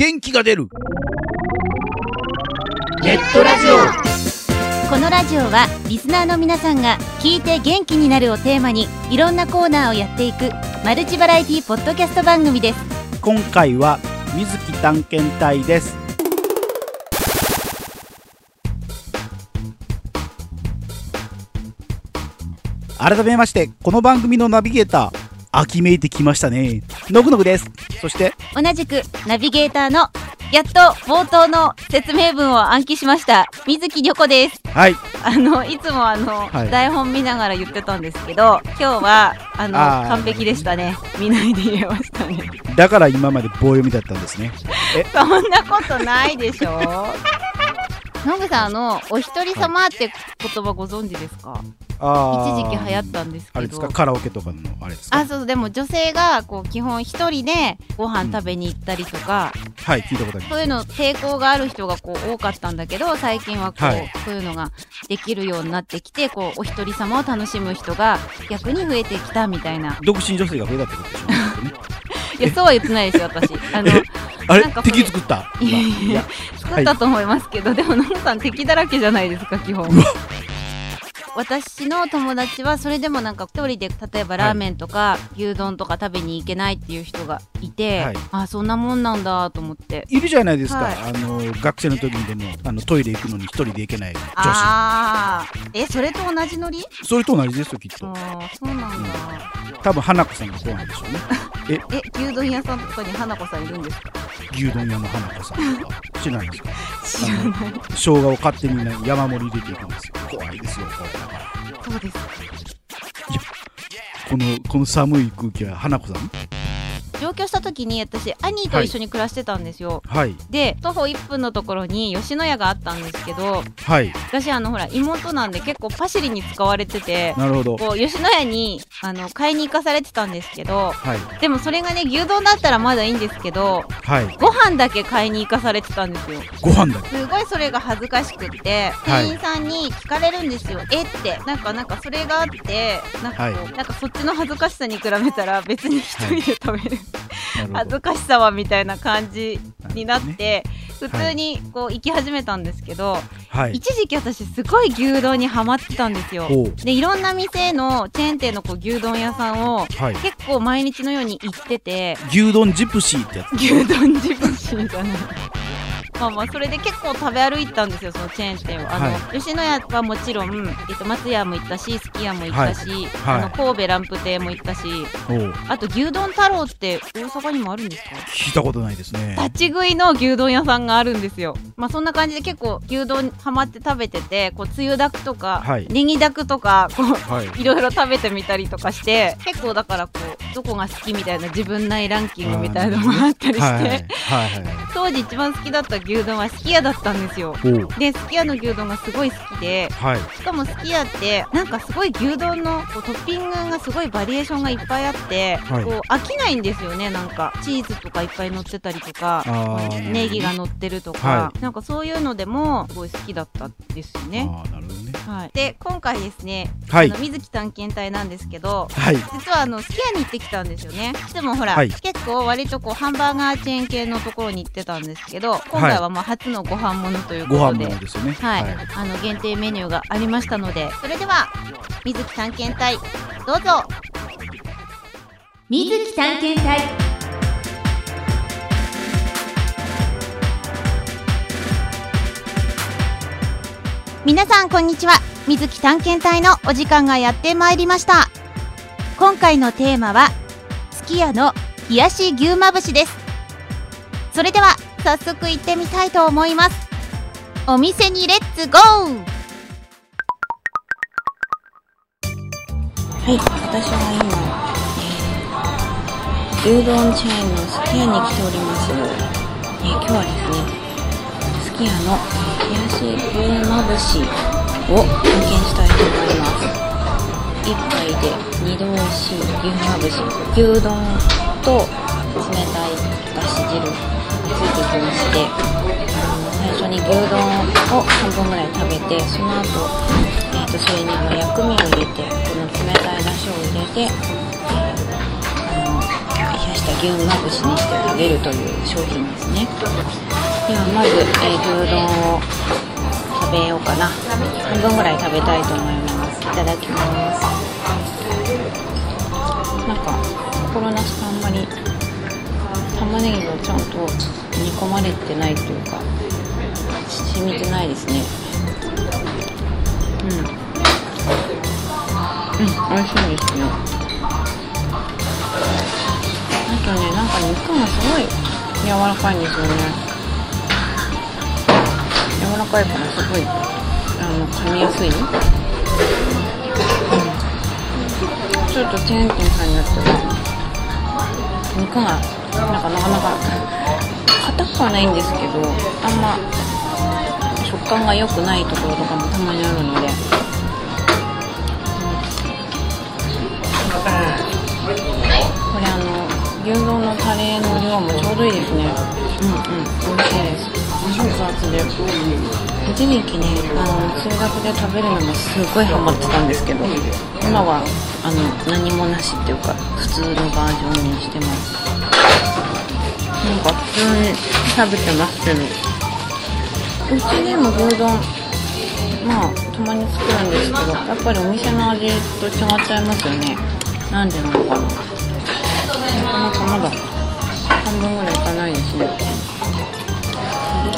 元気が出る。ネットラジオ。このラジオはリスナーの皆さんが聞いて元気になるをテーマにいろんなコーナーをやっていくマルチバラエティポッドキャスト番組です。今回は水木探検隊です。改めましてこの番組のナビゲーター秋めいてきましたね。のぐのぐです。そして同じくナビゲーターのやっと冒頭の説明文を暗記しました水木にょこです。はい。あのいつもあの、はい。台本見ながら言ってたんですけど今日はあの完璧でしたね。見ないで言えましたね。だから今まで棒読みだったんですね。そんなことないでしょ。ノグさんあのお一人様って言葉ご存知ですか？あ一時期流行ったんですけど。あれですか？カラオケとかのあれですか？あそうでも女性がこう基本一人でご飯食べに行ったりとか、はい聞いたことあります。そういうの抵抗がある人がこう多かったんだけど最近はこう、はい。そういうのができるようになってきてこうお一人様を楽しむ人が逆に増えてきたみたいな。独身女性が増えたってことでしょうね。いやそうは言ってないですよ私。あのえあれ？なんかそれ敵作った？いやいや。作ったと思いますけど、でもノグさん敵だらけじゃないですか基本私の友達はそれでもなんか一人で例えばラーメンとか牛丼とか食べに行けないっていう人がいて、はい。あそんなもんなんだと思って。いるじゃないですか、はい。あの学生の時にでもあのトイレ行くのに一人で行けない女ああえそれと同じノリ？子それと同じですよきっと。あーそうなんだ、多分花子さんがそうなんでしょうね。え？牛丼屋さんとかに花子さんいるんですか？牛丼屋の花子さん。とか知らないですか？知らない。生姜を勝手に、ね、山盛り入れていくんですよ。怖いですよそうですこのこの寒い空気は花子さん？上京した時に私兄と一緒に暮らしてたんですよ、はい。で徒歩1分のところに吉野家があったんですけどはい。私あのほら妹なんで結構パシリに使われててなるほど。こう吉野家にあの買いに行かされてたんですけどはい。でもそれがね牛丼だったらまだいいんですけどはい。ご飯だけ買いに行かされてたんですよ。ご飯だけ。すごいそれが恥ずかしくってはい。店員さんに聞かれるんですよ、え？って。なんかなんかそれがあってなんかこう、なんかそっちの恥ずかしさに比べたら別に一人で食べる、恥ずかしさはみたいな感じになっねて、普通にこう行き始めたんですけど、はい。一時期私すごい牛丼にハマってたんですよ。でいろんな店のチェーン店のこう牛丼屋さんをはい。結構毎日のように行ってて。牛丼ジプシーってやつ。牛丼ジプシーじゃないまあまあそれで結構食べ歩いたんですよそのチェーン店を。あの、は吉野家はもちろん、えっと、松屋も行ったしすき家も行ったし、はい。あの神戸ランプ亭も行ったしあと牛丼太郎って大阪にもあるんですか？聞いたことないですね。立ち食いの牛丼屋さんがあるんですよ。まあそんな感じで結構牛丼ハマって食べててこうつゆだくとか、はい。ネギだくとかこうはい。いろいろ食べてみたりとかして結構だからこうどこが好きみたいな自分内ランキングみたいなのもあったりして、はい。はい。はい。はい。当時一番好きだった牛丼はすき家だったんですよ。ですき家の牛丼がすごい好きではい。しかもすき家ってなんかすごい牛丼のこうトッピングがすごいバリエーションがいっぱいあって、はい。こう飽きないんですよねなんか。チーズとかいっぱい乗ってたりとかネギが乗ってるとか、はなんかそういうのでもすごい好きだったですね。ああなるほどねはい、で今回ですね、はい。あの水木探検隊なんですけどはい。実はあのすき家に行ってきたんですよね。でもほら、はい。結構割とこうハンバーガーチェーン系のところに行ってたんですけど今回はまあ初のご飯ものというこご飯とで、ものですよね。はい、あの限定メニューがありましたのでそれでは水木探検隊どうぞ。水木探検隊皆さんこんにちは。水木探検隊のお時間がやってまいりました。今回のテーマはすき家の冷やし牛まぶしです。それでは早速行ってみたいと思います。お店にレッツゴー。はい、私は今、えー牛丼チェーンのすき家に来ております。えー今日はですね、すき家の冷やし牛まぶしを体験したいと思います。一杯で二度美味しい牛まぶし、牛丼と冷たいだし汁がついてきまして、最初に牛丼を半分ぐらい食べて、その後、えー、とそれにあの薬味を入れてこの冷たいだしを入れて、えーあの冷やした牛まぶしにして食べるという商品ですねではまず、えー、牛丼を食べようかな。半分ぐらい食べたいと思います。いただきます。なんか心なしかあんまり玉ねぎがちゃんと煮込まれてないというか染みてないですね。うん。うん美味しいですよあとねなんか肉がすごい柔らかいんですよね。柔らかいからすごいあの噛みやすい、うん、ちょっとチェーン店さんによっては肉がなんかなかなか硬くはないんですけどあんま食感が良くないところとかもたまにあるので、うん、これあの牛丼のタレの量もちょうどいいですね。うんうん。美味しいです。一時期ねあの通学で食べるのもすごいハマってたんですけど今はあの何もなしっていうか普通のバージョンにして。ますなんか普通に食べて。ますけどうちでも牛丼まあたまに作るんですけどやっぱりお店の味と違っちゃいますよねなんでなのかななかなかまだ半分ぐらいいかないですね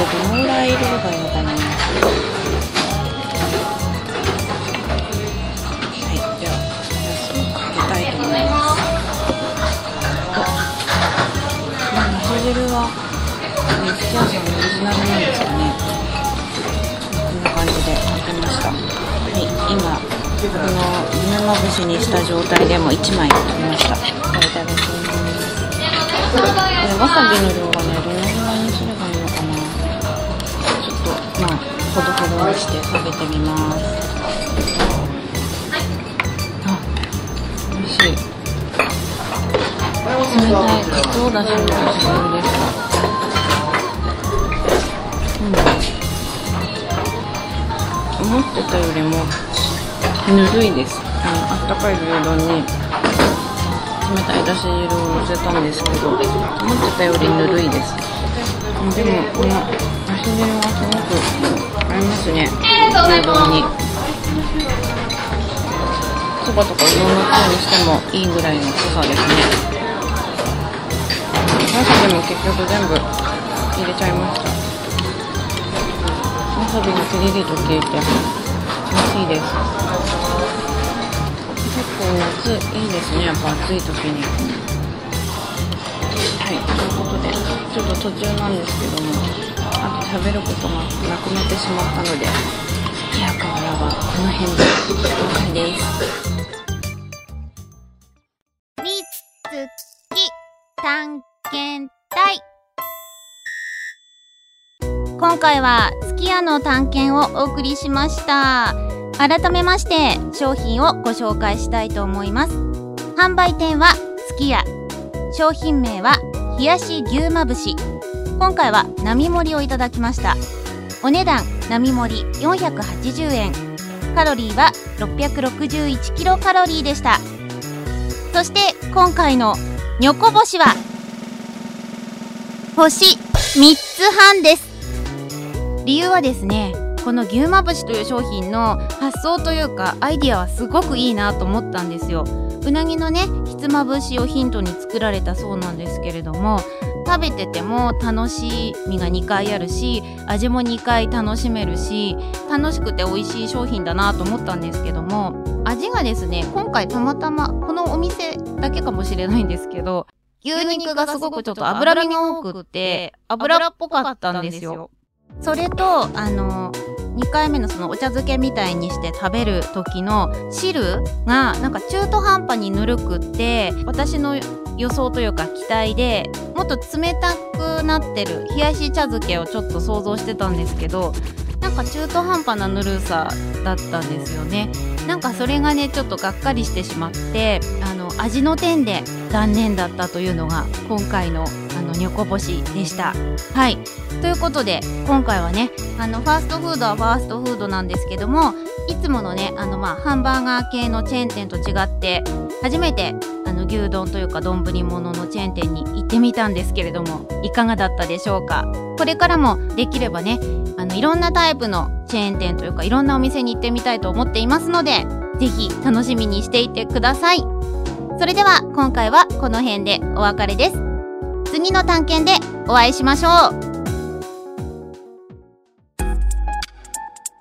どのぐらい入れればいいのかなはい。じゃあソースをかけたいと思いますおまあ味汁はねすき家さんのオリジナルなんですかねこんな感じでかけましたはい今この夢まぶしにした状態でも1枚取りましたいただきますこれわさびの量がまあほどほどにして食べてみますあ美味しい。冷たい。かつおだしの醤油でしたうん思ってたよりもぬるい。ですあのあったかい。牛丼に冷たい。だし汁をのせたんですけど思ってたよりぬるい。ですでもこのだし汁はす。ごく合います。ね牛丼にそばとかうどんのつゆにしてもいいぐらいの濃さです。ねわさびも結局全部入れちゃいましたわさびがピリリと消えて美味しいです。結構夏いいです。ねやっぱ暑い時にはいということでちょっと途中なんです。けども食べることがなくなってしまったので好きやからはこの辺でお別れです。みつき探検隊。今回はすき家の探検をお送りしました。改めまして商品をご紹介したいと思います。販売店はすき家商品名は冷やし牛まぶし。今回は並盛りをいただきました。お値段並盛り480円。カロリーは661キロカロリーでした。そして今回のにょこ星は星3つ半です。理由はですねこの牛まぶしという商品の発想というかアイディアはすごくいいなと思ったんですよ。うなぎのねひつまぶしをヒントに作られたそうなんですけれども食べてても楽しみが2回あるし味も2回楽しめるし楽しくて美味しい商品だなと思ったんですけども味がですね今回たまたまこのお店だけかもしれないんですけど牛肉がすごくちょっと脂身が多くて油っぽかったんですよ。それとあの2回目のそのお茶漬けみたいにして食べる時の汁がなんか中途半端にぬるくって私の予想というか期待でもっと冷たくなってる冷やし茶漬けをちょっと想像してたんですけどなんか中途半端なぬるさだったんですよね。なんかそれがねちょっとがっかりしてしまってあの味の点で残念だったというのが今回のあのニョコ星でした。はい。ということで今回はねあのファーストフードはファーストフードなんですけどもいつものねあのまあハンバーガー系のチェーン店と違って初めてあの牛丼というか丼物のチェーン店に行ってみたんですけれどもいかがだったでしょうか？これからもできればねあのいろんなタイプのチェーン店というかいろんなお店に行ってみたいと思っていますのでぜひ楽しみにしていてください。それでは今回はこの辺でお別れです。次の探検でお会いしましょう。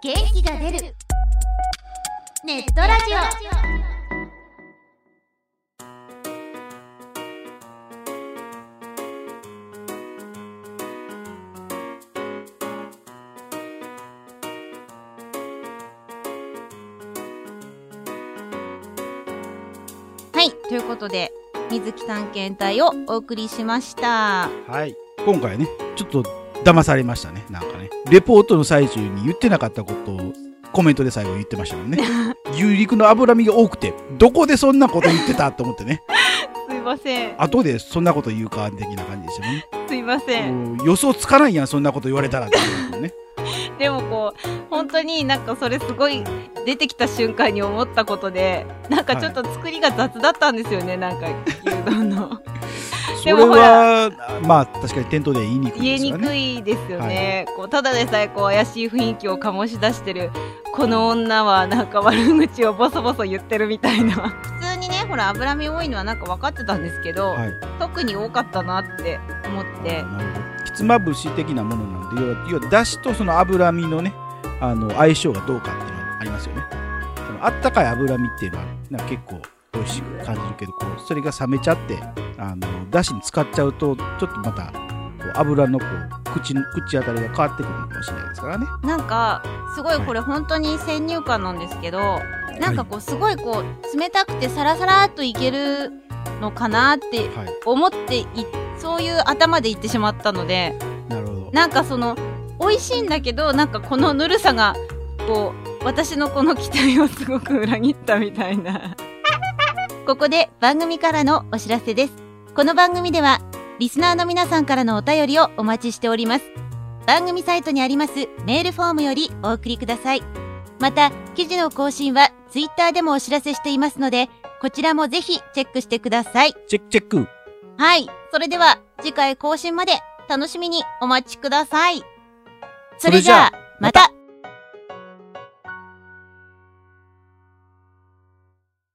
元気が出る。ネットラジオ。ということで水木探検隊をお送りしました。はい。今回ねちょっと騙されましたね。なんかね。レポートの最中に言ってなかったことをコメントで最後言ってましたもんね。牛肉の脂身が多くてどこでそんなこと言ってたと思ってね。すいません。後でそんなこと言うか的な感じでしたね。すいません。予想つかないやんそんなこと言われたらっていうねでもこう本当になんかそれすごい出てきた瞬間に思ったことでなんかちょっと作りが雑だったんですよね、なんか牛丼の。そ れでもほはまあ確かに店頭では言いにくい言いにですよね。くいですよね、こうただでさえこう怪しい雰囲気を醸し出してるこの女はなんか悪口をボソボソ言ってるみたいな。普通にねほら脂身多いのはなんか分かってたんですけど、はい。特に多かったなって思って。なるほど。ひつまぶし的なものなんで要は要はだしとその脂身のねあの相性がどうかっていうのがありますよね。そのあったかい脂身っていうのはなんか結構美味しく感じるけどこうそれが冷めちゃってあのだしに使っちゃうとちょっとまたこう油のこう口の口当たりが変わってくるかもしれないですからね。なんかすごいこれ本当に先入観なんですけど、なんかこうすごいこう冷たくてサラサラっといけるのかなってはい。思っていそういう頭で言ってしまったのでなるほど。なんかその美味しいんだけどなんかこのぬるさがこう私のこの期待をすごく裏切ったみたいな。ここで番組からのお知らせです。この番組ではリスナーの皆さんからのお便りをお待ちしております。番組サイトにありますメールフォームよりお送りください。また記事の更新はツイッターでもお知らせしていますのでこちらもぜひチェックしてくださいチェックチェックはい。それでは、次回更新まで楽しみにお待ちください。それじゃあ、また